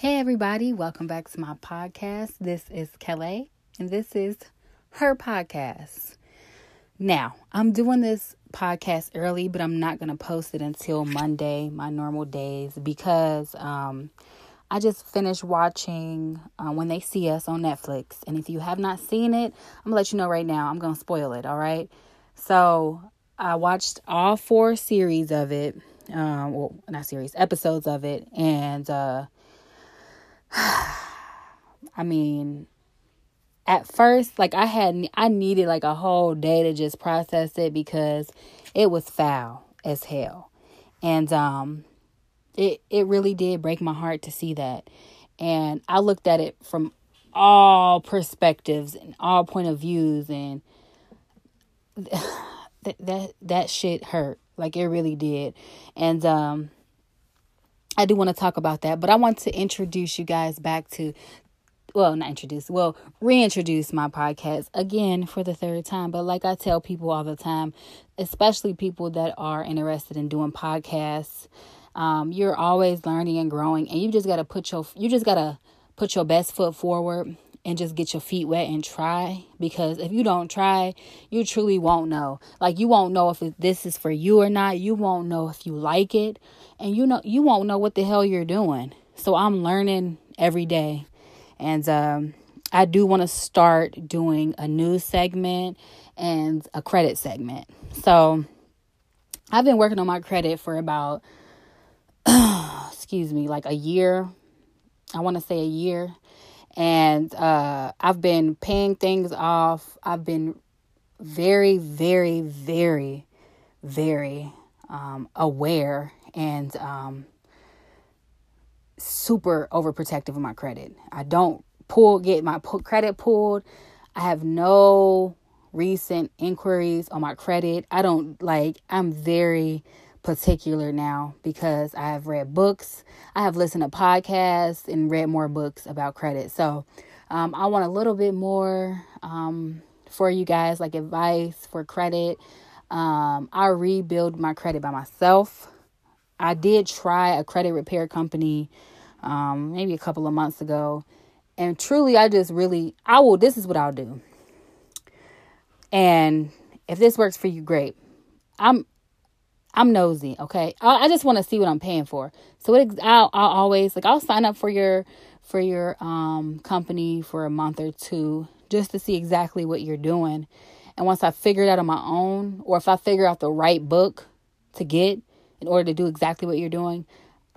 Hey, everybody, welcome back to my podcast. This is Kelly, and this is her podcast. Now, I'm doing this podcast early, but I'm not going to post it until Monday, my normal days, because um, I just finished watching uh, When They See Us on Netflix. And if you have not seen it, I'm going to let you know right now. I'm going to spoil it, all right? So, I watched all four series of it. Um, well, not series, episodes of it, and uh, I mean, at first, like I had, I needed like a whole day to just process it because it was foul as hell, and um, it it really did break my heart to see that, and I looked at it from all perspectives and all point of views, and that that that shit hurt, like it really did, and um I do want to talk about that, but I want to introduce you guys back to well, not introduce, well, reintroduce my podcast again for the third time. But like I tell people all the time, especially people that are interested in doing podcasts, um, you're always learning and growing, and you just gotta put your you just gotta put your best foot forward and just get your feet wet and try because if you don't try you truly won't know. Like you won't know if this is for you or not. You won't know if you like it. And you know you won't know what the hell you're doing. So i'm learning every day. And um, i do want to start doing a news segment and a credit segment. So i've been working on my credit for about excuse me like a year. I want to say a year and uh, I've been paying things off. I've been very, very, very, very um, aware and um, super overprotective of my credit. I don't pull get my credit pulled. I have no recent inquiries on my credit. I don't like. I'm very particular now because I have read books, I have listened to podcasts, and read more books about credit. So um, I want a little bit more um, for you guys, like advice for credit. Um, I rebuild my credit by myself. I did try a credit repair company um, maybe a couple of months ago. And truly, I just really, I will, this is what I'll do. And if this works for you, great. I'm I'm nosy, okay? I, I just want to see what I'm paying for. So it, I'll, I'll always like I'll sign up for your for your um company for a month or two just to see exactly what you're doing. And once I figure it out on my own, or if I figure out the right book to get in order to do exactly what you're doing,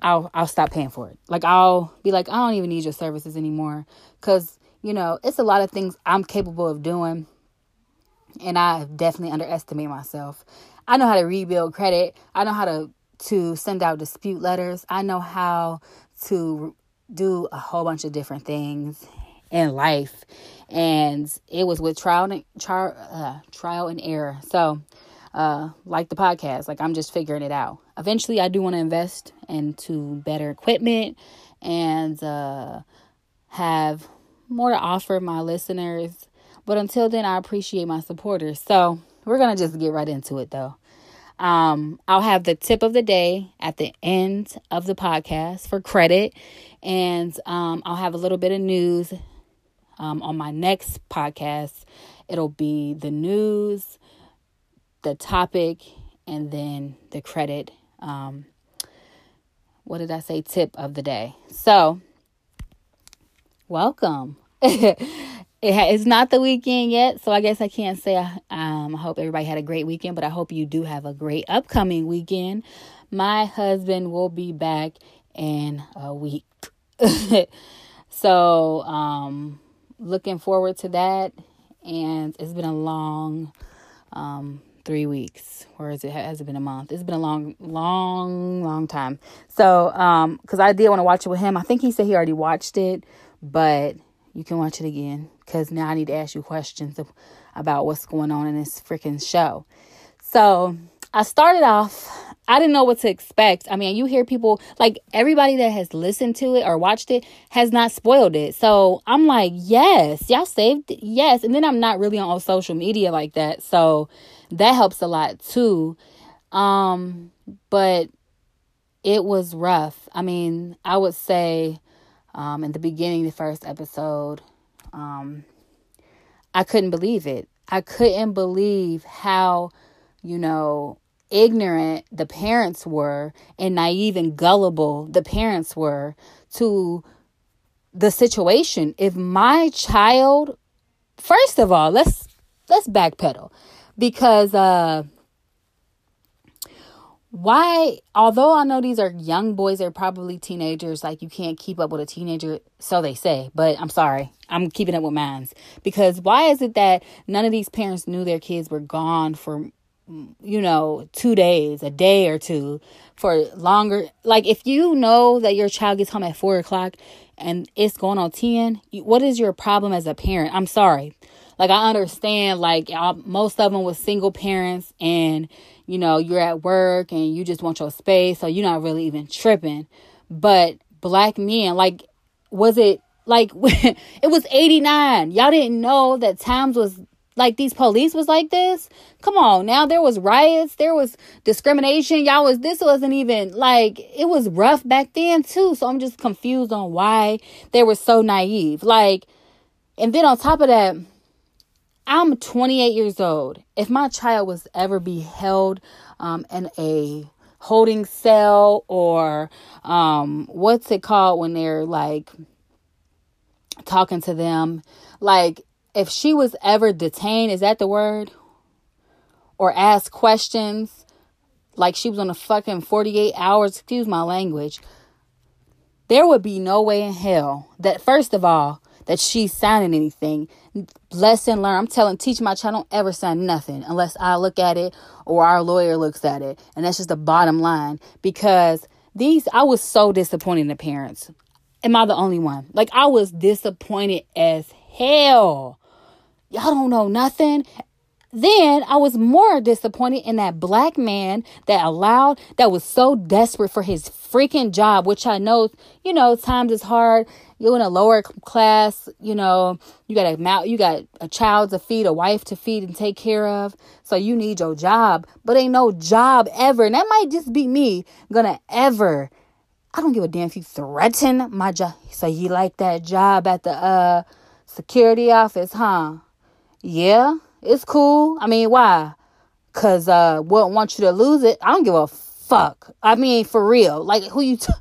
I'll I'll stop paying for it. Like I'll be like, I don't even need your services anymore. Cause, you know, it's a lot of things I'm capable of doing. And I definitely underestimate myself. I know how to rebuild credit. I know how to to send out dispute letters. I know how to do a whole bunch of different things in life, and it was with trial and trial, uh, trial and error. So, uh, like the podcast, like I'm just figuring it out. Eventually, I do want to invest into better equipment and uh, have more to offer my listeners. But until then, I appreciate my supporters. So we're going to just get right into it though. Um, I'll have the tip of the day at the end of the podcast for credit, and um, I'll have a little bit of news um, on my next podcast. It'll be the news, the topic, and then the credit. Um, what did I say? Tip of the day. So, welcome. it ha- it's not the weekend yet, so I guess I can't say. Um, I hope everybody had a great weekend, but I hope you do have a great upcoming weekend. My husband will be back in a week, so um, looking forward to that. And it's been a long um, three weeks, or is it has it been a month? It's been a long, long, long time. So, um, because I did want to watch it with him. I think he said he already watched it, but you can watch it again because now I need to ask you questions about what's going on in this freaking show. So I started off, I didn't know what to expect. I mean, you hear people like everybody that has listened to it or watched it has not spoiled it. So I'm like, yes, y'all saved it. Yes. And then I'm not really on social media like that. So that helps a lot too. Um, but it was rough. I mean, I would say um, in the beginning, the first episode, um, I couldn't believe it. I couldn't believe how, you know, ignorant the parents were and naive and gullible the parents were to the situation. If my child, first of all, let's let's backpedal because uh why although i know these are young boys they're probably teenagers like you can't keep up with a teenager so they say but i'm sorry. I'm keeping up with mines. Because why is it that none of these parents knew their kids were gone for you know two days a day or two for longer? Like if you know that your child gets home at four o'clock and it's going on 10 what is your problem as a parent? I'm sorry. Like i understand like most of them was single parents and you know, you're at work and you just want your space, so you're not really even tripping. But black men, like, was it like it was 89? Y'all didn't know that times was like these police was like this? Come on, now there was riots, there was discrimination. Y'all was this wasn't even like it was rough back then too. So I'm just confused on why they were so naive. Like, and then on top of that, I'm 28 years old. If my child was ever be held um, in a holding cell or um, what's it called when they're like talking to them, like if she was ever detained, is that the word? Or asked questions, like she was on a fucking 48 hours, excuse my language, there would be no way in hell that, first of all, that she's signing anything. Lesson learned. I'm telling, teach my child, don't ever sign nothing unless I look at it or our lawyer looks at it. And that's just the bottom line because these, I was so disappointed in the parents. Am I the only one? Like, I was disappointed as hell. Y'all don't know nothing. Then I was more disappointed in that black man that allowed, that was so desperate for his freaking job, which I know, you know, times is hard. You're in a lower class, you know, you got a you got a child to feed, a wife to feed and take care of. So you need your job, but ain't no job ever. And that might just be me gonna ever. I don't give a damn if you threaten my job. So you like that job at the uh security office, huh? Yeah it's cool. I mean, why? Cause uh, wouldn't want you to lose it. I don't give a fuck. I mean, for real. Like, who you? T-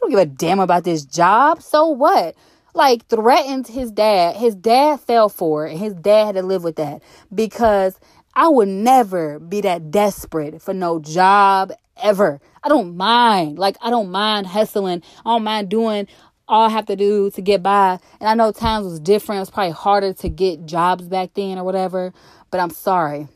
don't give a damn about this job. So what? Like, threatened his dad. His dad fell for it. and His dad had to live with that because I would never be that desperate for no job ever. I don't mind. Like, I don't mind hustling. I don't mind doing all I have to do to get by. And I know times was different. It was probably harder to get jobs back then or whatever. But I'm sorry.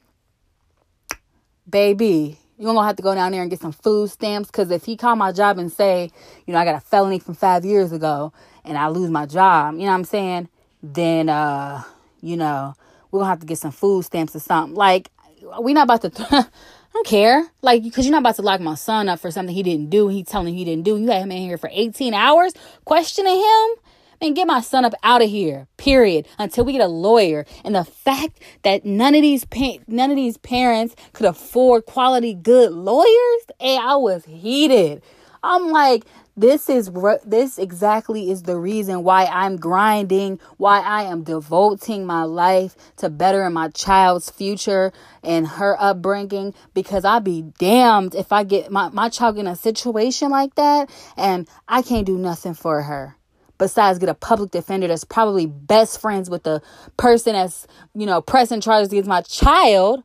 Baby, you're gonna have to go down there and get some food stamps. Cause if he call my job and say, you know, I got a felony from five years ago and I lose my job, you know what I'm saying? Then uh, you know, we're gonna have to get some food stamps or something. Like, we not about to I don't care. Like, because you're not about to lock my son up for something he didn't do. He telling he didn't do. You had him in here for 18 hours questioning him. Man, get my son up out of here. Period. Until we get a lawyer. And the fact that none of these pa- none of these parents could afford quality good lawyers, hey, I was heated. I'm like, this is this exactly is the reason why I'm grinding, why I am devoting my life to bettering my child's future and her upbringing because I'd be damned if I get my, my child in a situation like that and I can't do nothing for her besides get a public defender that's probably best friends with the person that's, you know, pressing charges against my child,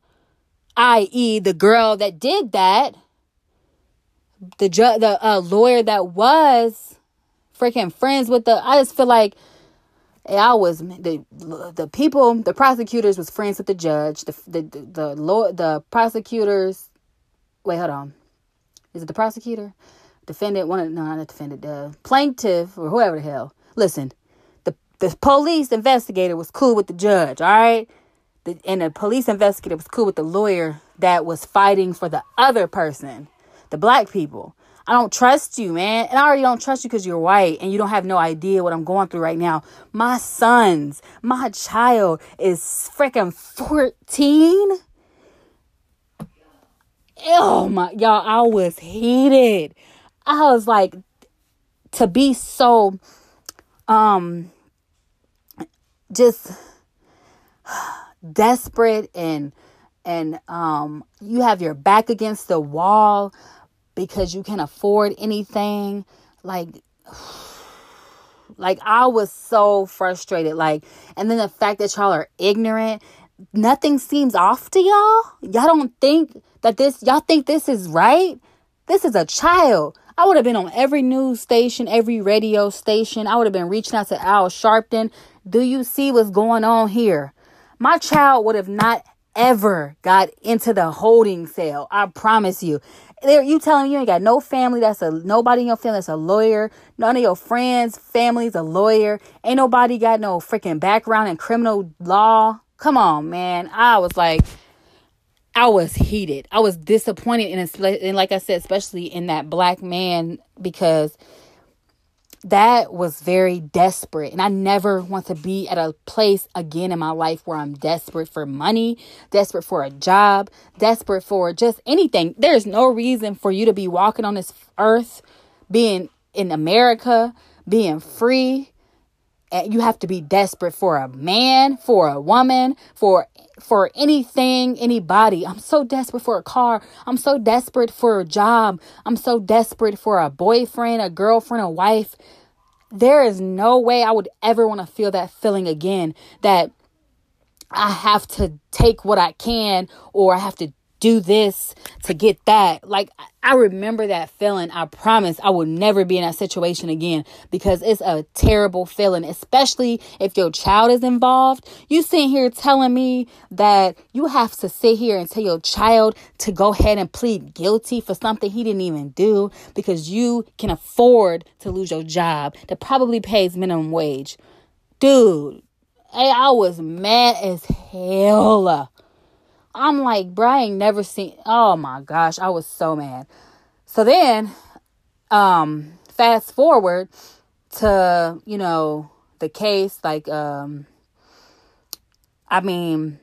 i.e., the girl that did that the ju- the uh, lawyer that was freaking friends with the I just feel like I was the the people the prosecutors was friends with the judge the the the, the law the prosecutors wait hold on is it the prosecutor defendant one of no not defendant the plaintiff or whoever the hell listen the the police investigator was cool with the judge all right the, and the police investigator was cool with the lawyer that was fighting for the other person the black people. I don't trust you, man. And I already don't trust you because you're white and you don't have no idea what I'm going through right now. My sons, my child is freaking 14. Oh my, y'all, I was heated. I was like, to be so um just desperate and and um you have your back against the wall because you can afford anything. Like like I was so frustrated. Like and then the fact that y'all are ignorant nothing seems off to y'all. Y'all don't think that this y'all think this is right? This is a child I would have been on every news station, every radio station. I would have been reaching out to Al Sharpton. Do you see what's going on here? My child would have not ever got into the holding cell. I promise you. There, you telling me you ain't got no family that's a nobody in your family that's a lawyer. None of your friends, family's a lawyer. Ain't nobody got no freaking background in criminal law. Come on, man. I was like, I was heated. I was disappointed in and like I said, especially in that black man because that was very desperate. And I never want to be at a place again in my life where I'm desperate for money, desperate for a job, desperate for just anything. There's no reason for you to be walking on this earth, being in America, being free. You have to be desperate for a man, for a woman, for for anything, anybody. I'm so desperate for a car. I'm so desperate for a job. I'm so desperate for a boyfriend, a girlfriend, a wife. There is no way I would ever want to feel that feeling again that I have to take what I can or I have to do this to get that. Like I remember that feeling. I promise I will never be in that situation again because it's a terrible feeling, especially if your child is involved. You sitting here telling me that you have to sit here and tell your child to go ahead and plead guilty for something he didn't even do because you can afford to lose your job that probably pays minimum wage. Dude, I was mad as hell. I'm like, bro, I ain't never seen. Oh my gosh, I was so mad. So then, um, fast forward to you know the case. Like, um, I mean,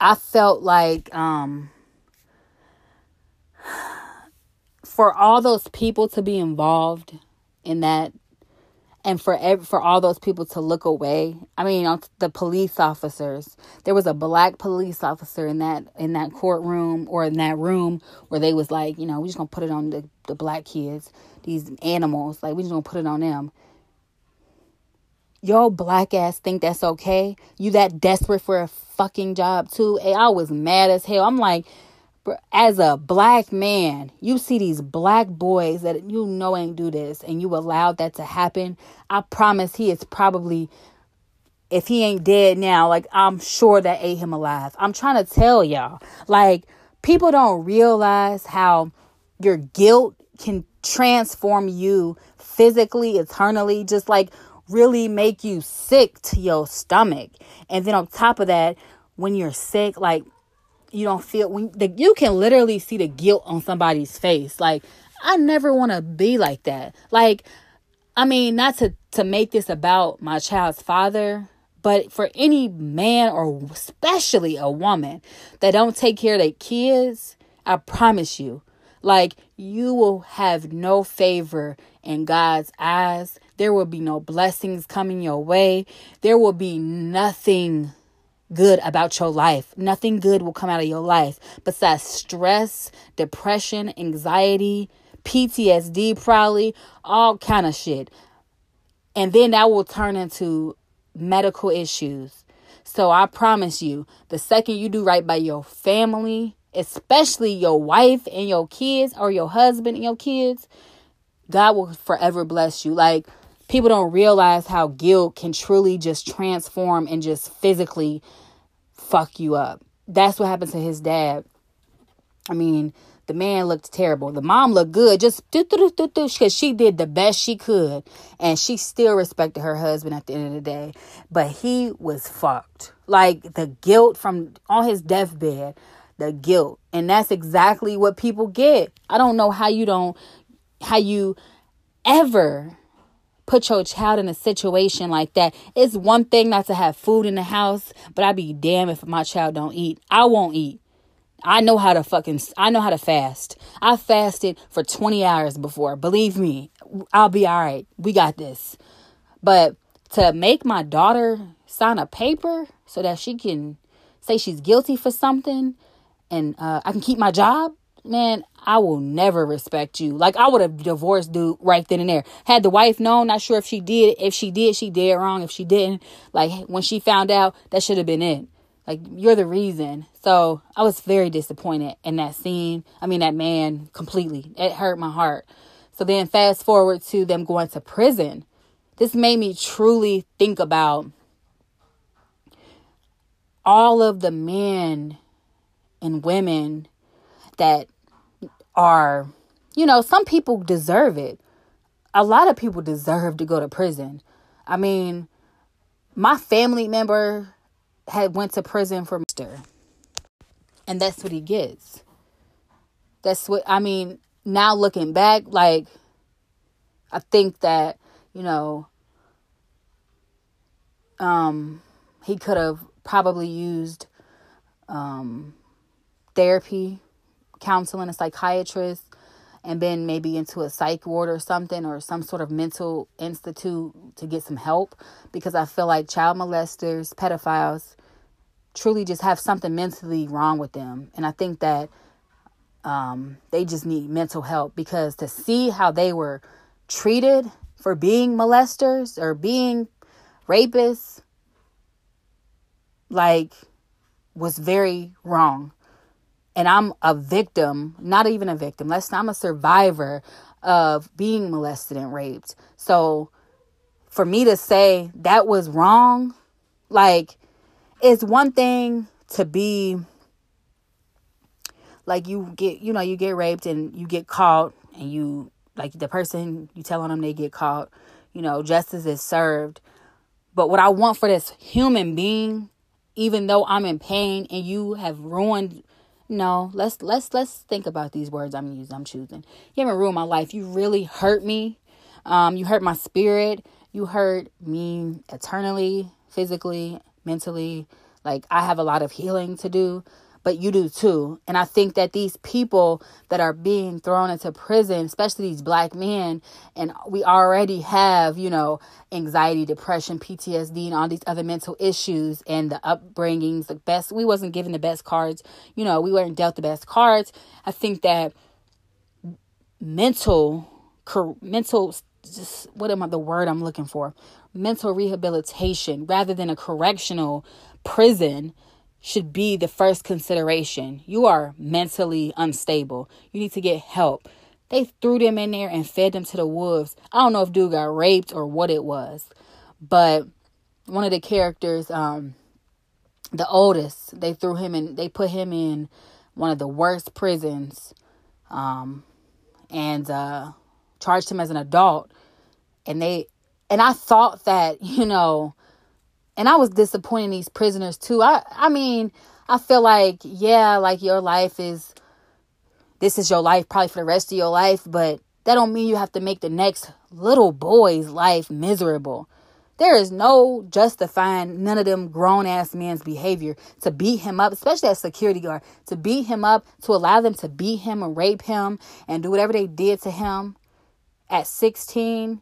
I felt like um for all those people to be involved in that and for ev- for all those people to look away i mean you know, the police officers there was a black police officer in that in that courtroom or in that room where they was like you know we just gonna put it on the, the black kids these animals like we just gonna put it on them. Yo black ass think that's okay? You that desperate for a fucking job too? Hey i was mad as hell. I'm like as a black man, you see these black boys that you know ain't do this and you allowed that to happen. I promise he is probably, if he ain't dead now, like I'm sure that ate him alive. I'm trying to tell y'all, like, people don't realize how your guilt can transform you physically, eternally, just like really make you sick to your stomach. And then on top of that, when you're sick, like you don't feel when the, you can literally see the guilt on somebody's face. Like i never want to be like that. Like i mean not to to make this about my child's father but for any man or especially a woman that don't take care of their kids i promise you like you will have no favor in god's eyes. There will be no blessings coming your way. There will be nothing good about your life. Nothing good will come out of your life besides stress, depression, anxiety, PTSD probably, all kind of shit. And then that will turn into medical issues. So I promise you, the second you do right by your family, especially your wife and your kids or your husband and your kids, God will forever bless you. Like people don't realize how guilt can truly just transform and just physically fuck you up. That's what happened to his dad. I mean, the man looked terrible. The mom looked good, just because she did the best she could, and she still respected her husband at the end of the day. But he was fucked. Like the guilt from on his deathbed, the guilt, and that's exactly what people get. I don't know how you don't, how you ever put your child in a situation like that. It's one thing not to have food in the house, but I'd be damn if my child don't eat. I won't eat. I know how to fucking I know how to fast. I fasted for 20 hours before. Believe me, I'll be all right. We got this. But to make my daughter sign a paper so that she can say she's guilty for something and uh, I can keep my job, man, I will never respect you. Like I would have divorced dude right then and there. Had the wife known, not sure if she did. If she did, she did wrong. If she didn't, like when she found out, that should have been it. Like you're the reason. So I was very disappointed in that scene. I mean that man completely. It hurt my heart. So then fast forward to them going to prison. This made me truly think about all of the men and women that are, you know, some people deserve it. A lot of people deserve to go to prison. I mean, my family member had went to prison for Mr. And that's what he gets. That's what I mean, now looking back, like I think that, you know, um he could have probably used um therapy, counseling, a psychiatrist, and been maybe into a psych ward or something or some sort of mental institute to get some help because I feel like child molesters, pedophiles truly just have something mentally wrong with them. And I think that um, they just need mental help because to see how they were treated for being molesters or being rapists, like, was very wrong and I'm a victim, not even a victim. Let's I'm a survivor of being molested and raped. So for me to say that was wrong, like it's one thing to be like you get you know you get raped and you get caught and you like the person you tell on them they get caught you know justice is served but what i want for this human being even though i'm in pain and you have ruined no, let's let's let's think about these words I'm using. I'm choosing. You haven't ruined my life. You really hurt me. Um, you hurt my spirit. You hurt me eternally, physically, mentally. Like I have a lot of healing to do but you do too. And I think that these people that are being thrown into prison, especially these black men, and we already have, you know, anxiety, depression, PTSD, and all these other mental issues and the upbringings, the best, we wasn't given the best cards, you know, we weren't dealt the best cards. I think that mental, mental, just what am I, the word I'm looking for? Mental rehabilitation rather than a correctional prison should be the first consideration. You are mentally unstable. You need to get help. They threw them in there and fed them to the wolves. I don't know if dude got raped or what it was, but one of the characters, um, the oldest, they threw him in. They put him in one of the worst prisons, um, and uh, charged him as an adult. And they, and I thought that you know and I was disappointing these prisoners too. I I mean, I feel like yeah, like your life is this is your life probably for the rest of your life, but that don't mean you have to make the next little boy's life miserable. There is no justifying none of them grown ass men's behavior to beat him up, especially as security guard, to beat him up, to allow them to beat him and rape him and do whatever they did to him at 16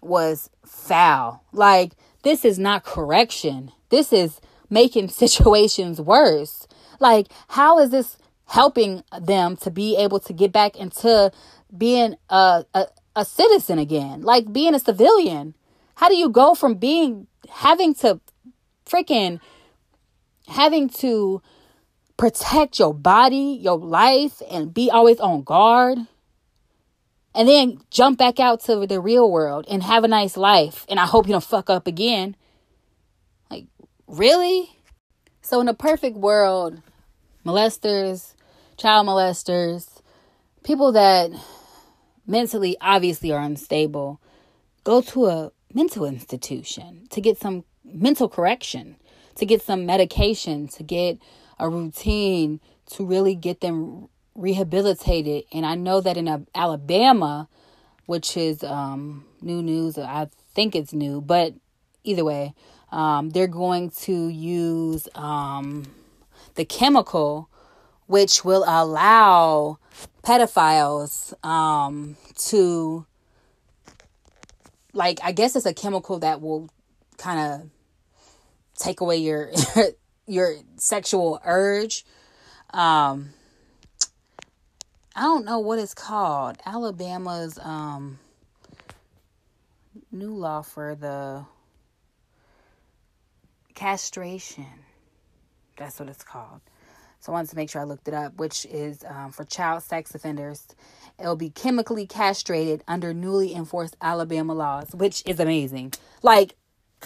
was foul. Like this is not correction. This is making situations worse. Like, how is this helping them to be able to get back into being a, a, a citizen again? Like being a civilian. How do you go from being having to freaking having to protect your body, your life, and be always on guard? And then jump back out to the real world and have a nice life. And I hope you don't fuck up again. Like, really? So, in a perfect world, molesters, child molesters, people that mentally obviously are unstable, go to a mental institution to get some mental correction, to get some medication, to get a routine, to really get them rehabilitated. And I know that in Alabama, which is um, new news, I think it's new, but either way, um, they're going to use um, the chemical which will allow pedophiles um, to, like, I guess it's a chemical that will kind of take away your your sexual urge. Um, I don't know what it's called. Alabama's um, new law for the castration. That's what it's called. So I wanted to make sure I looked it up, which is um, for child sex offenders. It'll be chemically castrated under newly enforced Alabama laws, which is amazing. Like,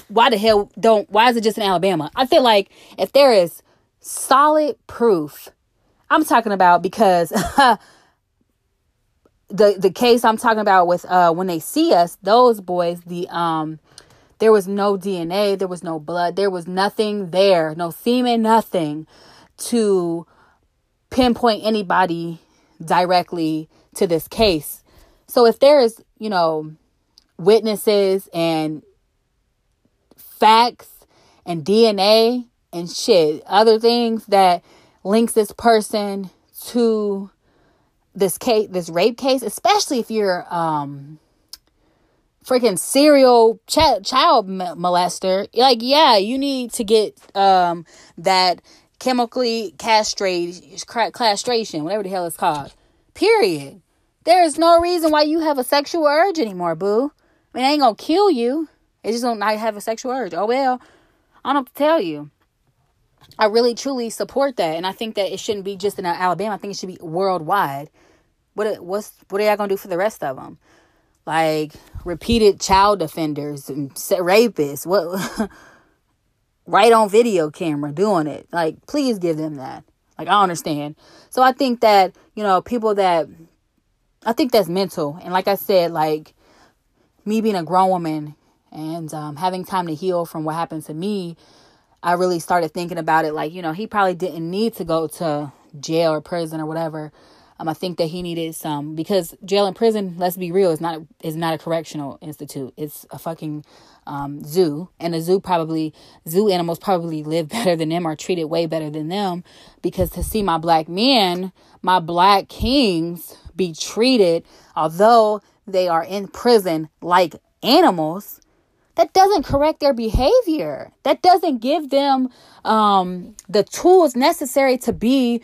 why the hell don't, why is it just in Alabama? I feel like if there is solid proof, I'm talking about because the the case I'm talking about with uh when they see us, those boys, the um there was no DNA, there was no blood, there was nothing there, no semen, nothing to pinpoint anybody directly to this case. So if there is, you know, witnesses and facts and DNA and shit, other things that links this person to this case, this rape case, especially if you're um freaking serial ch- child molester, like yeah, you need to get um that chemically castrate castration, whatever the hell it's called. Period. There is no reason why you have a sexual urge anymore, boo. I mean, I ain't gonna kill you. It just don't not have a sexual urge. Oh well, I don't have to tell you. I really truly support that, and I think that it shouldn't be just in Alabama. I think it should be worldwide. What what's what are y'all gonna do for the rest of them? like repeated child offenders and rapists. What? right on video camera doing it. Like, please give them that. Like, I understand. So I think that you know people that I think that's mental. And like I said, like me being a grown woman and um, having time to heal from what happened to me, I really started thinking about it. Like, you know, he probably didn't need to go to jail or prison or whatever um, I think that he needed some because jail and prison. Let's be real, is not is not a correctional institute. It's a fucking um, zoo, and a zoo probably zoo animals probably live better than them or treated way better than them. Because to see my black men, my black kings, be treated, although they are in prison like animals, that doesn't correct their behavior. That doesn't give them um, the tools necessary to be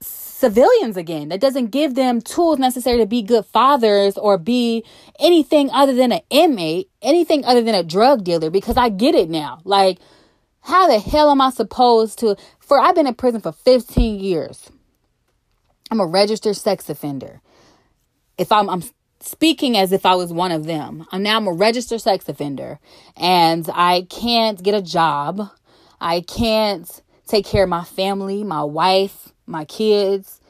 civilians again. That doesn't give them tools necessary to be good fathers or be anything other than an inmate, anything other than a drug dealer, because I get it now. Like, how the hell am I supposed to? For I've been in prison for 15 years. I'm a registered sex offender. If I'm, I'm speaking as if I was one of them. I'm now I'm a registered sex offender and I can't get a job. I can't take care of my family, my wife, my kids.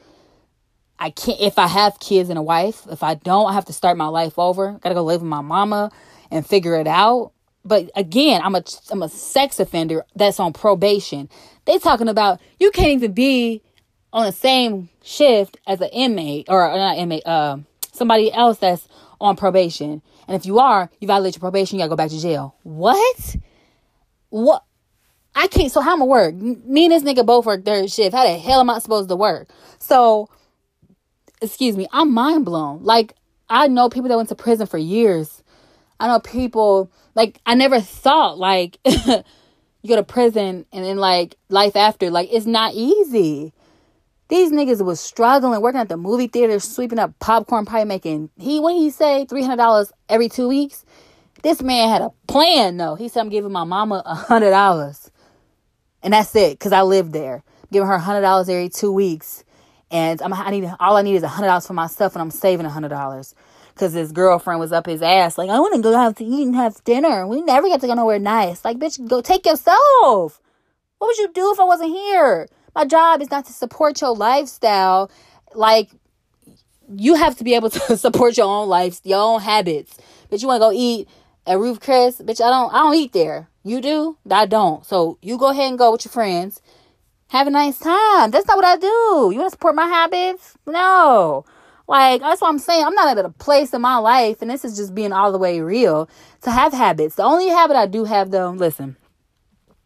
I can't, if I have kids and a wife, if I don't, I have to start my life over. Gotta go live with my mama and figure it out. But again, I'm a, I'm a sex offender that's on probation. They talking about you can't even be on the same shift as an inmate or not inmate, uh, somebody else that's on probation. And if you are, you violate your probation, you gotta go back to jail. What? What? I can't. So how am I work? Me and this nigga both work third shift. How the hell am I supposed to work? So, excuse me, I'm mind blown. Like I know people that went to prison for years. I know people like I never thought like you go to prison and then like life after like it's not easy. These niggas was struggling, working at the movie theater, sweeping up popcorn, probably making he what he say three hundred dollars every two weeks. This man had a plan though. He said I'm giving my mama a hundred dollars and that's it because I live there. I'm giving her a hundred dollars every two weeks, and I'm I need all I need is a hundred dollars for myself, and I'm saving a hundred dollars because his girlfriend was up his ass like I want to go out to eat and have dinner. We never get to go nowhere nice. Like bitch, go take yourself. What would you do if I wasn't here? My job is not to support your lifestyle. Like you have to be able to support your own life, your own habits. But you want to go eat at Ruth Chris, bitch, I don't I don't eat there. You do? I don't. So you go ahead and go with your friends. Have a nice time. That's not what I do. You want to support my habits? No. Like, that's what I'm saying. I'm not at a place in my life, and this is just being all the way real, to have habits. The only habit I do have, though, listen,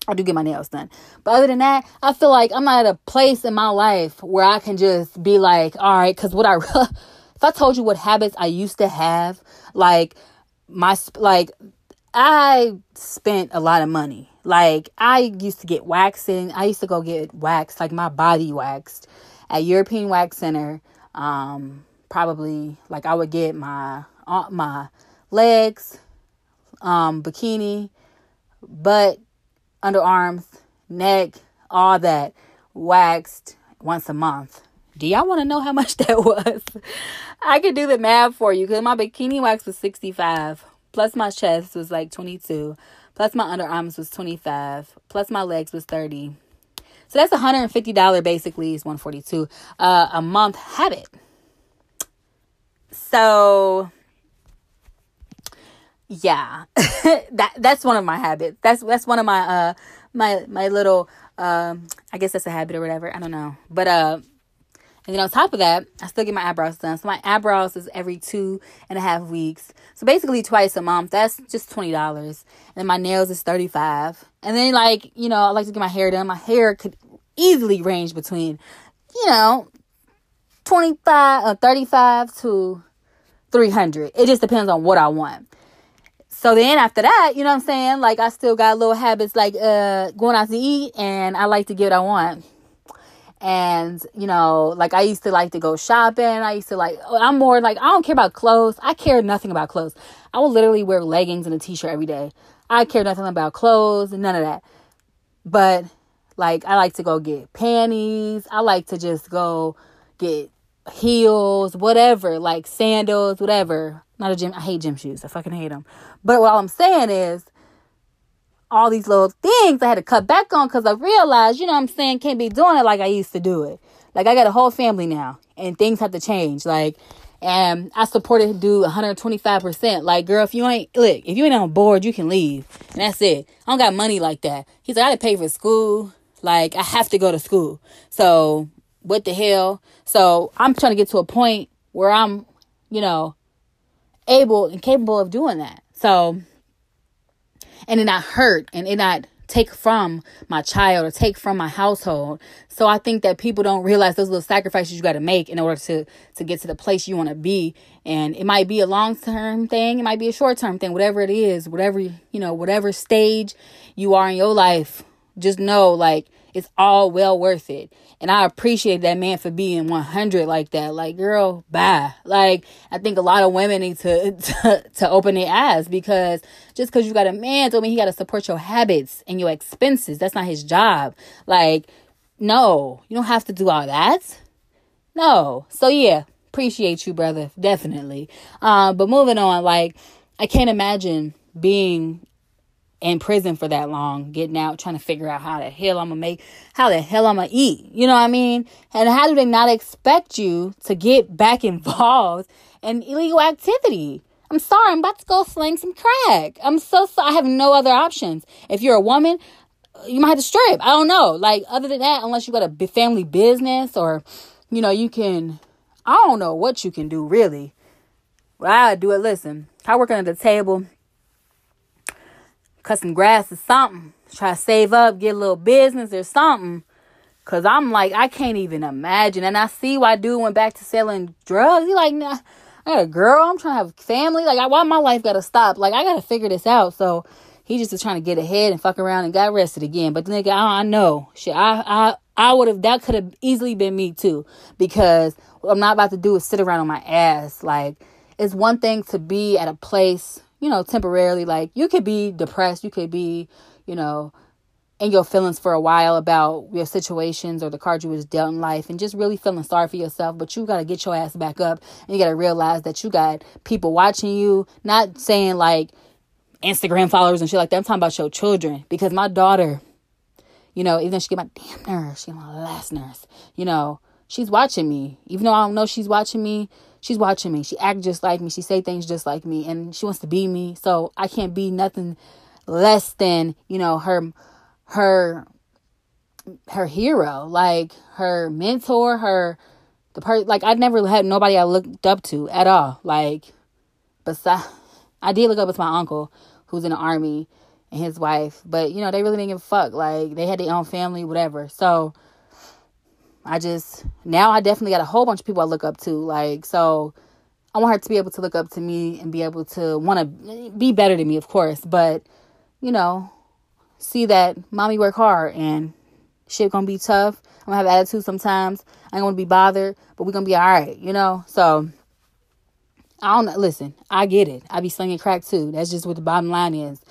I do get my nails done. But other than that, I feel like I'm not at a place in my life where I can just be like, all right, because what I, if I told you what habits I used to have, like my, like, I spent a lot of money. Like, I used to get waxing. I used to go get waxed, like my body waxed at European Wax Center. Um, probably, like, I would get my, my legs, um, bikini, butt, underarms, neck, all that waxed once a month. Do y'all want to know how much that was? I could do the math for you because my bikini wax was 65 plus my chest was like 22 plus my underarms was 25 plus my legs was 30 so that's $150 basically is 142 uh, a month habit so yeah. That that's one of my habits that's that's one of my uh my my little um i guess that's a habit or whatever. I don't know. But uh and then on top of that i still get my eyebrows done. So my eyebrows is every two and a half weeks. So basically twice a month. That's just $20 and then my nails is 35 and then like you know i like to get my hair done. My hair could easily range between you know 25 uh, 35 to 300 it just depends on what i want so then after that, you know what I'm saying? Like I still got little habits like uh going out to eat and I like to get what I want. And you know, like I used to like to go shopping. I used to like I'm more like I don't care about clothes. I care nothing about clothes. I will literally wear leggings and a t-shirt every day. I care nothing about clothes and none of that. But like I like to go get panties. I like to just go get heels, whatever, like sandals, whatever. Not a gym. I hate gym shoes. I fucking hate them. But what I'm saying is, all these little things I had to cut back on because I realized, you know what I'm saying, can't be doing it like I used to do it. Like I got a whole family now and things have to change. Like, and I supported do 125%. Like, girl, if you ain't, look, if you ain't on board, you can leave. And that's it. I don't got money like that. He's like, I gotta pay for school. Like, I have to go to school. So, what the hell? So, I'm trying to get to a point where I'm, you know, able and capable of doing that. So, and it not hurt and it not take from my child or take from my household. So I think that people don't realize those little sacrifices you got to make in order to to get to the place you want to be. And it might be a long term thing, it might be a short term thing, whatever it is, whatever you know, whatever stage you are in your life. Just know like it's all well worth it. And I appreciate that man for being 100 like that. Like, girl, bye. Like, I think a lot of women need to, to, to open their eyes because just because you got a man don't mean he got to support your habits and your expenses. That's not his job. Like, no, you don't have to do all that. No. So, yeah, appreciate you, brother. Definitely. Uh, but moving on, like, I can't imagine being in prison for that long, getting out, trying to figure out how the hell I'm gonna make, how the hell I'm gonna eat. You know what I mean? And how do they not expect you to get back involved in illegal activity? I'm sorry, I'm about to go sling some crack. I'm so sorry. I have no other options. If you're a woman, you might have to strip. I don't know. Like, other than that, unless you got a family business or, you know, you can, I don't know what you can do really. But I do it. Listen, I work under the table cut some grass or something. Try to save up, get a little business or something. Cause I'm like, I can't even imagine. And I see why dude went back to selling drugs. He like, nah, I got a girl. I'm trying to have a family. Like, why my life gotta stop? Like, I gotta figure this out. So he just was trying to get ahead and fuck around and got arrested again. But nigga, I, I know shit. I I I would have. That could have easily been me too. Because what I'm not about to do is sit around on my ass. Like, it's one thing to be at a place you know, temporarily. Like you could be depressed, you could be, you know, in your feelings for a while about your situations or the cards you was dealt in life and just really feeling sorry for yourself. But you got to get your ass back up and you got to realize that you got people watching you, not saying like Instagram followers and shit like that. I'm talking about your children because my daughter, you know, even though she get my damn nurse she my last nurse you know, she's watching me. Even though I don't know she's watching me, she's watching me. She act just like me. She say things just like me, and she wants to be me. So I can't be nothing less than you know her, her, her hero, like her mentor, her the person. Like I never had nobody I looked up to at all. Like, besides, I did look up to my uncle who's in the army, and his wife. But you know, they really didn't give a fuck. Like they had their own family, whatever. So I just now I definitely got a whole bunch of people I look up to. Like so I want her to be able to look up to me and be able to want to be better than me, of course, but you know, see that mommy work hard and shit gonna be tough. I'm gonna have attitude sometimes. I ain't gonna be bothered, but we're gonna be all right, you know. So I don't listen. I get it. I be slinging crack too. That's just what the bottom line is.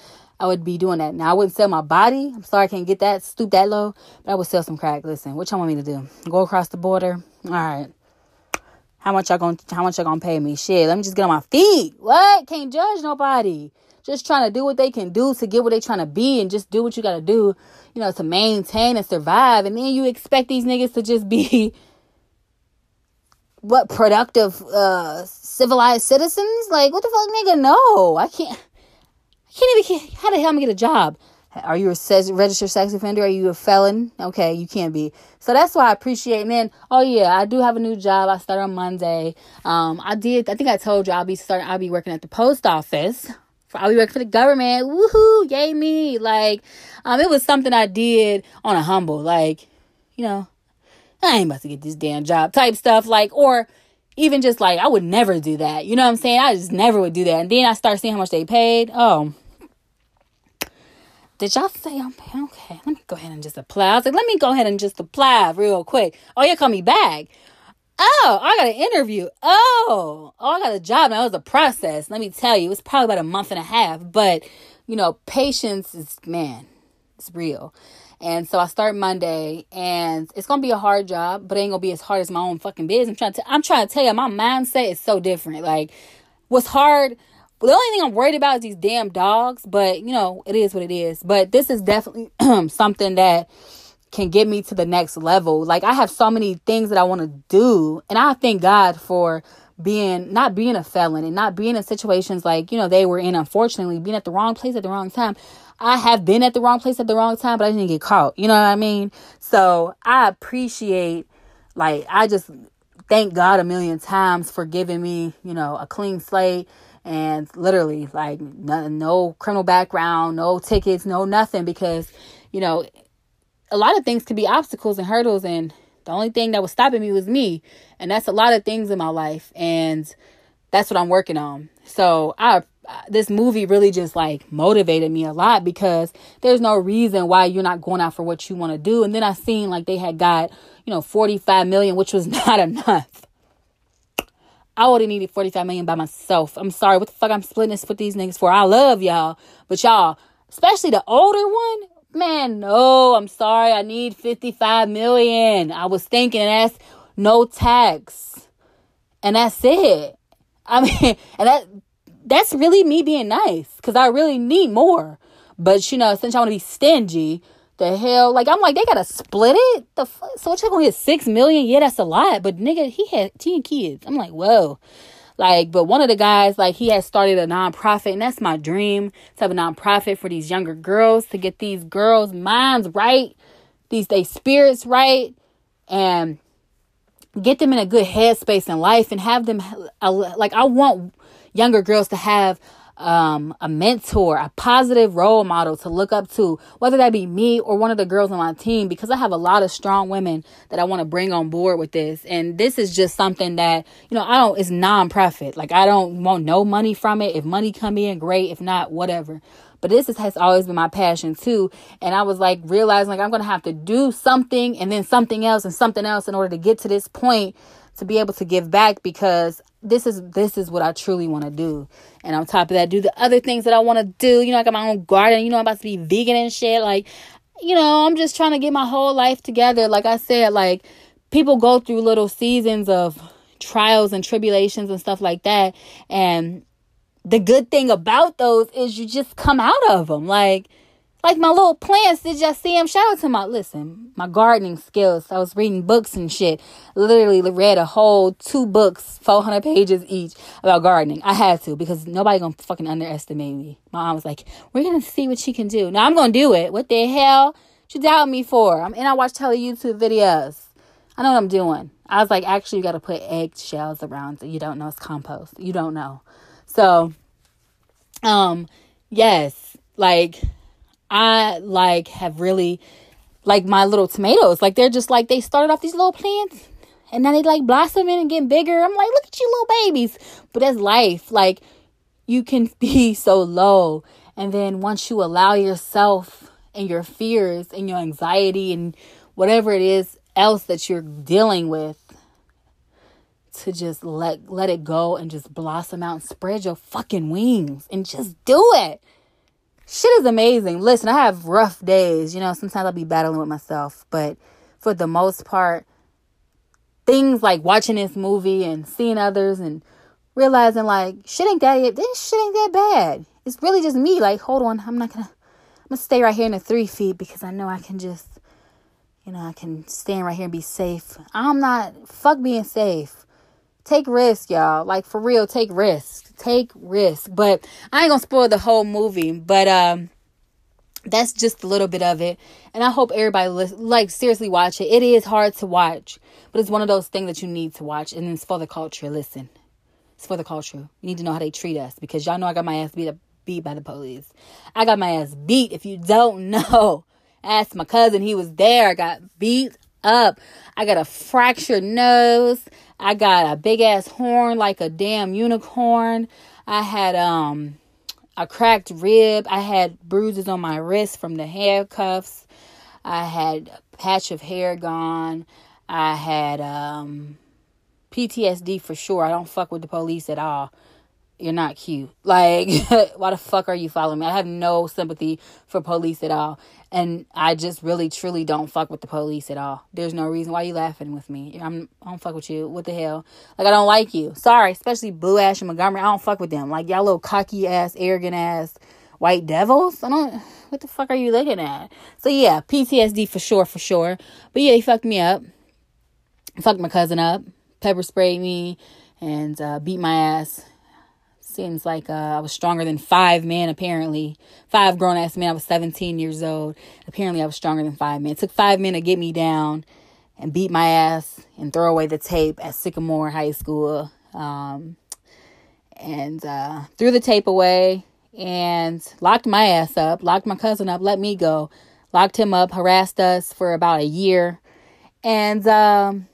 I would be doing that. Now I wouldn't sell my body. I'm sorry I can't get that stoop that low, but I would sell some crack. Listen, what y'all want me to do? Go across the border? All right. How much y'all gonna how much y'all gonna pay me? Shit, let me just get on my feet. What? Can't judge nobody. Just trying to do what they can do to get what they trying to be and just do what you gotta do, you know, to maintain and survive. And then you expect these niggas to just be what productive uh civilized citizens? Like what the fuck nigga? No. I can't can't even how the hell am I get a job? Are you a registered sex offender? Are you a felon? Okay, you can't be. So that's why I appreciate. And then, oh yeah, I do have a new job. I start on Monday. Um, I did. I think I told you I'll be starting. I'll be working at the post office. I'll be working for the government. Woohoo! Yay me! Like, um, it was something I did on a humble. Like, you know, I ain't about to get this damn job type stuff. Like, or even just like I would never do that. You know what I'm saying? I just never would do that. And then I start seeing how much they paid. Oh did y'all say I'm okay? Let me go ahead and just apply. I was like, let me go ahead and just apply real quick. Oh, you call me back. Oh, I got an interview. Oh, oh, I got a job. Now it was a process. Let me tell you, it was probably about a month and a half. But you know, patience is man, it's real. And so I start Monday, and it's gonna be a hard job, but it ain't gonna be as hard as my own fucking business. I'm trying to, I'm trying to tell you, my mindset is so different. Like, what's hard the only thing I'm worried about is these damn dogs, but you know, it is what it is. But this is definitely something that can get me to the next level. Like I have so many things that I want to do, and I thank God for being not being a felon and not being in situations like, you know, they were in unfortunately being at the wrong place at the wrong time. I have been at the wrong place at the wrong time, but I didn't get caught. You know what I mean? So, I appreciate like I just thank God a million times for giving me, you know, a clean slate and literally like no, no criminal background, no tickets, no nothing because you know a lot of things could be obstacles and hurdles and the only thing that was stopping me was me and that's a lot of things in my life and that's what I'm working on. So I this movie really just like motivated me a lot because there's no reason why you're not going out for what you want to do. And then I seen like they had got, you know, 45 million, which was not enough. I would have needed 45 million by myself. I'm sorry. What the fuck I'm splitting this with these niggas for? I love y'all. But y'all, especially the older one, man, no, I'm sorry. I need 55 million. I was thinking that's no tax. And that's it. I mean, and that that's really me being nice because I really need more. But you know, since I want to be stingy, the hell? Like I'm like they gotta split it. The fuck? So what you gonna get six million? Yeah, that's a lot. But nigga, he had ten kids. I'm like, whoa. Like, but one of the guys, like, he has started a nonprofit, and that's my dream to have a nonprofit for these younger girls to get these girls' minds right, these they spirits right, and get them in a good headspace in life, and have them like I want younger girls to have um, a mentor, a positive role model to look up to, whether that be me or one of the girls on my team, because I have a lot of strong women that I want to bring on board with this. And this is just something that, you know, I don't, it's non-profit. Like I don't want no money from it. If money come in, great. If not, whatever. But this is, has always been my passion too. And I was like realizing like I'm going to have to do something and then something else and something else in order to get to this point to be able to give back because this is this is what I truly want to do. And on top of that, do the other things that I want to do. You know, I got my own garden. You know, I'm about to be vegan and shit. Like, you know, I'm just trying to get my whole life together. Like I said, like people go through little seasons of trials and tribulations and stuff like that. And the good thing about those is you just come out of them. Like like my little plants, did y'all see them? Shout out to my, listen, my gardening skills. I was reading books and shit. Literally read a whole two books, 400 pages each about gardening. I had to because nobody gonna fucking underestimate me. My mom was like, we're gonna see what she can do. Now I'm gonna do it. What the hell? She doubt me for? I'm, and I watch tele YouTube videos. I know what I'm doing. I was like, actually, you got to put eggshells around so you don't know it's compost. You don't know. So, um, yes, like I like have really like my little tomatoes. Like they're just like they started off these little plants and now they like blossoming and getting bigger. I'm like, look at you little babies. But that's life. Like you can be so low. And then once you allow yourself and your fears and your anxiety and whatever it is else that you're dealing with to just let let it go and just blossom out and spread your fucking wings and just do it. Shit is amazing. Listen, I have rough days. You know, sometimes I'll be battling with myself, but for the most part, things like watching this movie and seeing others and realizing like shit ain't that this shit ain't that bad. It's really just me. Like, hold on, I'm not gonna I'm gonna stay right here in the three feet because I know I can just you know, I can stand right here and be safe. I'm not fuck being safe. Take risk, y'all. Like for real, take risk. Take risk. But I ain't gonna spoil the whole movie. But um that's just a little bit of it. And I hope everybody like seriously watch it. It is hard to watch, but it's one of those things that you need to watch and it's for the culture. Listen. It's for the culture. You need to know how they treat us because y'all know I got my ass beat up beat by the police. I got my ass beat. If you don't know, ask my cousin. He was there. I got beat up. I got a fractured nose. I got a big ass horn like a damn unicorn. I had um a cracked rib. I had bruises on my wrist from the handcuffs. I had a patch of hair gone. I had um PTSD for sure. I don't fuck with the police at all you're not cute. Like, why the fuck are you following me? I have no sympathy for police at all. And I just really, truly don't fuck with the police at all. There's no reason why you laughing with me. I'm, I don't fuck with you. What the hell? Like, I don't like you. Sorry, especially Blue Ash and Montgomery. I don't fuck with them. Like, y'all little cocky ass, arrogant ass white devils. I don't, what the fuck are you looking at? So, yeah, PTSD for sure, for sure. But yeah, he fucked me up. Fucked my cousin up. Pepper sprayed me and uh, beat my ass Seems like uh, I was stronger than five men, apparently. Five grown ass men. I was 17 years old. Apparently, I was stronger than five men. It took five men to get me down and beat my ass and throw away the tape at Sycamore High School. Um, and uh, threw the tape away and locked my ass up, locked my cousin up, let me go, locked him up, harassed us for about a year. And um,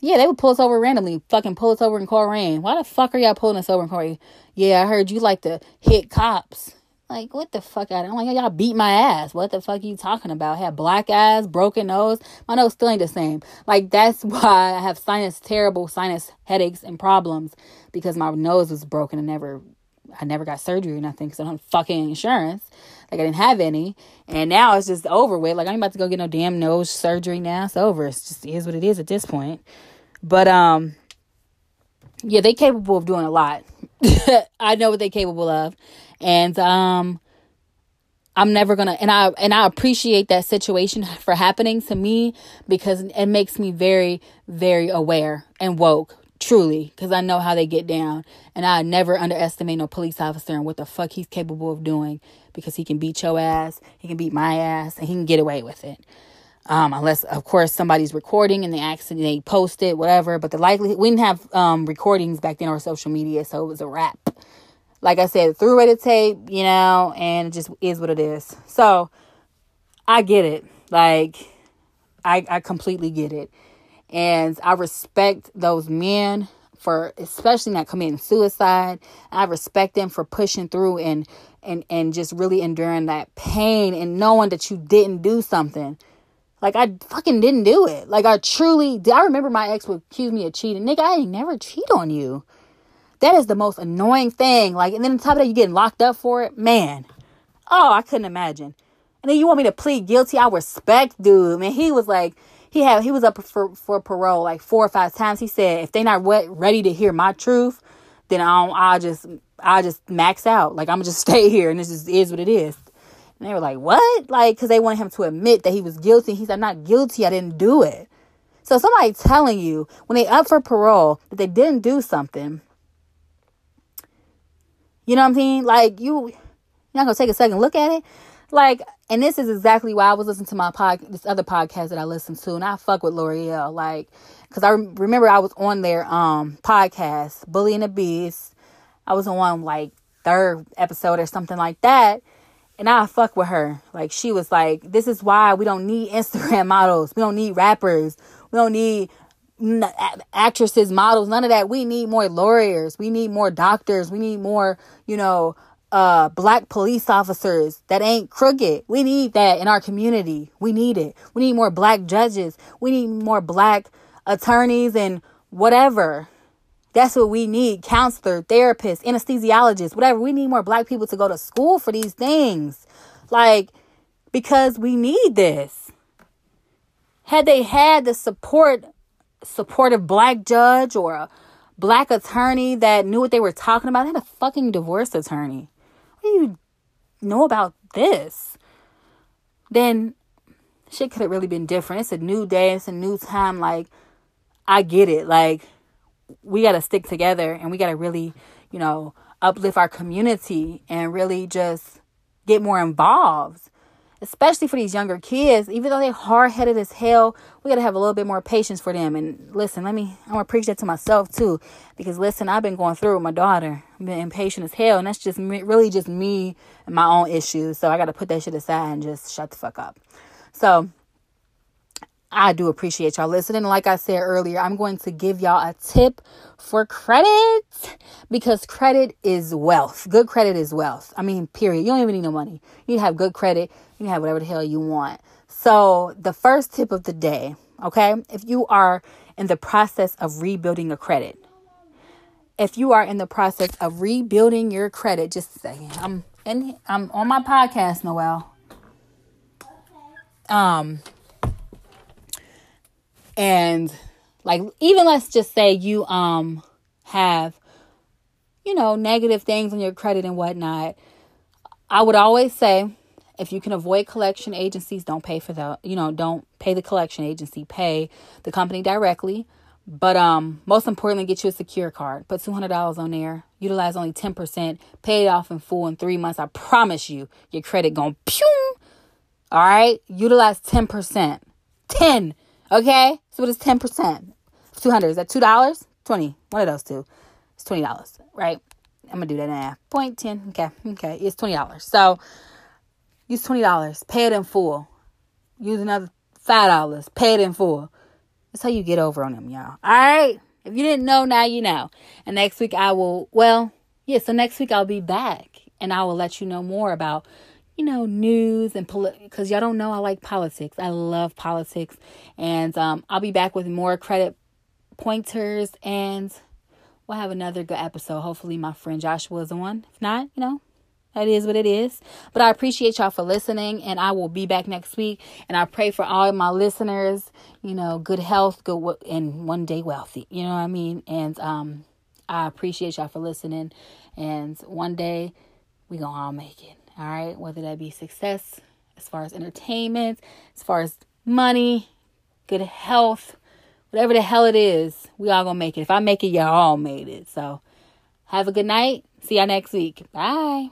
yeah, they would pull us over randomly, fucking pull us over in Colerain. Why the fuck are y'all pulling us over in Colerain? Yeah, I heard you like to hit cops. Like, what the fuck? I'm like, y'all beat my ass. What the fuck are you talking about? I black eyes, broken nose. My nose still ain't the same. Like, that's why I have sinus, terrible sinus headaches and problems because my nose was broken and never, I never got surgery or nothing because I don't fucking insurance. Like, I didn't have any. And now it's just over with. Like, I'm about to go get no damn nose surgery now. It's over. It's just, it is what it is at this point. But um yeah, they capable of doing a lot. I know what they're capable of. And um I'm never gonna and I and I appreciate that situation for happening to me because it makes me very, very aware and woke, truly, because I know how they get down. And I never underestimate no police officer and what the fuck he's capable of doing because he can beat your ass, he can beat my ass, and he can get away with it. Um, unless of course somebody's recording and they accident they post it, whatever. But the likelihood we didn't have um, recordings back then or social media, so it was a wrap. Like I said, away the tape, you know, and it just is what it is. So I get it. Like I I completely get it. And I respect those men for especially not committing suicide. I respect them for pushing through and and and just really enduring that pain and knowing that you didn't do something like I fucking didn't do it. Like I truly I remember my ex would accuse me of cheating. Nigga, I ain't never cheat on you. That is the most annoying thing. Like and then on top of that you getting locked up for it. Man. Oh, I couldn't imagine. And then you want me to plead guilty? I respect dude. Man, he was like he had he was up for for parole like four or five times. He said if they not ready to hear my truth, then I'll I'll just I'll just max out. Like I'm gonna just stay here and this just is what it is. And they were like, what? Like, because they wanted him to admit that he was guilty. He said, I'm not guilty. I didn't do it. So somebody telling you when they up for parole that they didn't do something, you know what I'm saying? Like, you, you're not going to take a second look at it? Like, and this is exactly why I was listening to my pod, this other podcast that I listened to, and I fuck with L'Oreal, like, because I remember I was on their um podcast, Bully and the Beast. I was on like third episode or something like that, and I fuck with her. Like she was like, this is why we don't need Instagram models. We don't need rappers. We don't need actresses, models, none of that. We need more lawyers. We need more doctors. We need more, you know, uh black police officers that ain't crooked. We need that in our community. We need it. We need more black judges. We need more black attorneys and whatever. That's what we need. Counselor, therapist, anesthesiologist, whatever. We need more black people to go to school for these things. Like because we need this. Had they had the support supportive black judge or a black attorney that knew what they were talking about, they had a fucking divorce attorney what do you know about this? Then shit could have really been different. It's a new day, it's a new time. Like, I get it. Like, we got to stick together and we got to really, you know, uplift our community and really just get more involved especially for these younger kids, even though they're hard headed as hell, we gotta have a little bit more patience for them. And listen, let me, I'm gonna preach that to myself too, because listen, I've been going through with my daughter, I've been impatient as hell, and that's just me, really just me and my own issues. So I gotta put that shit aside and just shut the fuck up. So I do appreciate y'all listening. Like I said earlier, I'm going to give y'all a tip for credit because credit is wealth. Good credit is wealth. I mean, period. You don't even need no money. You have good credit. You have whatever the hell you want. So, the first tip of the day, okay? If you are in the process of rebuilding your credit, if you are in the process of rebuilding your credit, just a second. I'm in, I'm on my podcast, Noel. Um, and like even let's just say you um have you know negative things on your credit and whatnot i would always say if you can avoid collection agencies don't pay for the you know don't pay the collection agency pay the company directly. But um most importantly get you a secure card. Put $200 on there utilize only 10% pay it off in full in three months. I promise you your credit going pew all right? Utilize 10% 10 Okay? So what is 10%? 200. Is that $2? 20. One of those two. It's $20, right? I'm going to do that now. Point 10. Okay. Okay. It's $20. So use $20. Pay it in full. Use another $5. Pay it in full. That's how you get over on them, y'all. All right? If you didn't know, now you know. And next week I will, well, yeah, so next week I'll be back and I will let you know more about you know, news and politics, because y'all don't know I like politics. I love politics. And um, I'll be back with more credit pointers and we'll have another good episode. Hopefully, my friend Joshua is on. If not, you know, that is what it is. But I appreciate y'all for listening, and I will be back next week. And I pray for all my listeners, you know, good health, good and one day wealthy. You know what I mean? And um, I appreciate y'all for listening. And one day we gonna all make it. All right, whether that be success as far as entertainment, as far as money, good health, whatever the hell it is, we all gonna make it. If I make it, y'all all made it. So have a good night. See y'all next week. Bye.